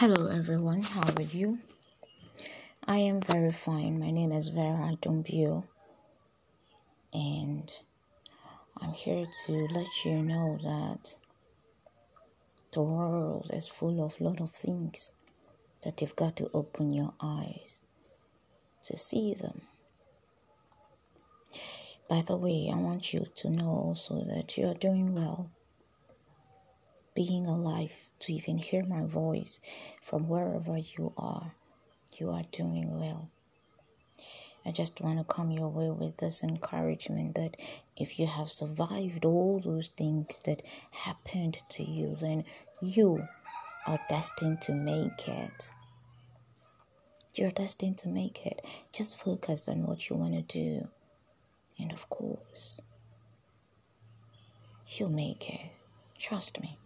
Hello everyone, how are you? I am very fine. My name is Vera Dumbio and I'm here to let you know that the world is full of lot of things that you've got to open your eyes to see them. By the way, I want you to know also that you're doing well being alive to even hear my voice from wherever you are. You are doing well. I just want to come your way with this encouragement that if you have survived all those things that happened to you, then you are destined to make it. You're destined to make it. Just focus on what you want to do. And of course, you'll make it. Trust me.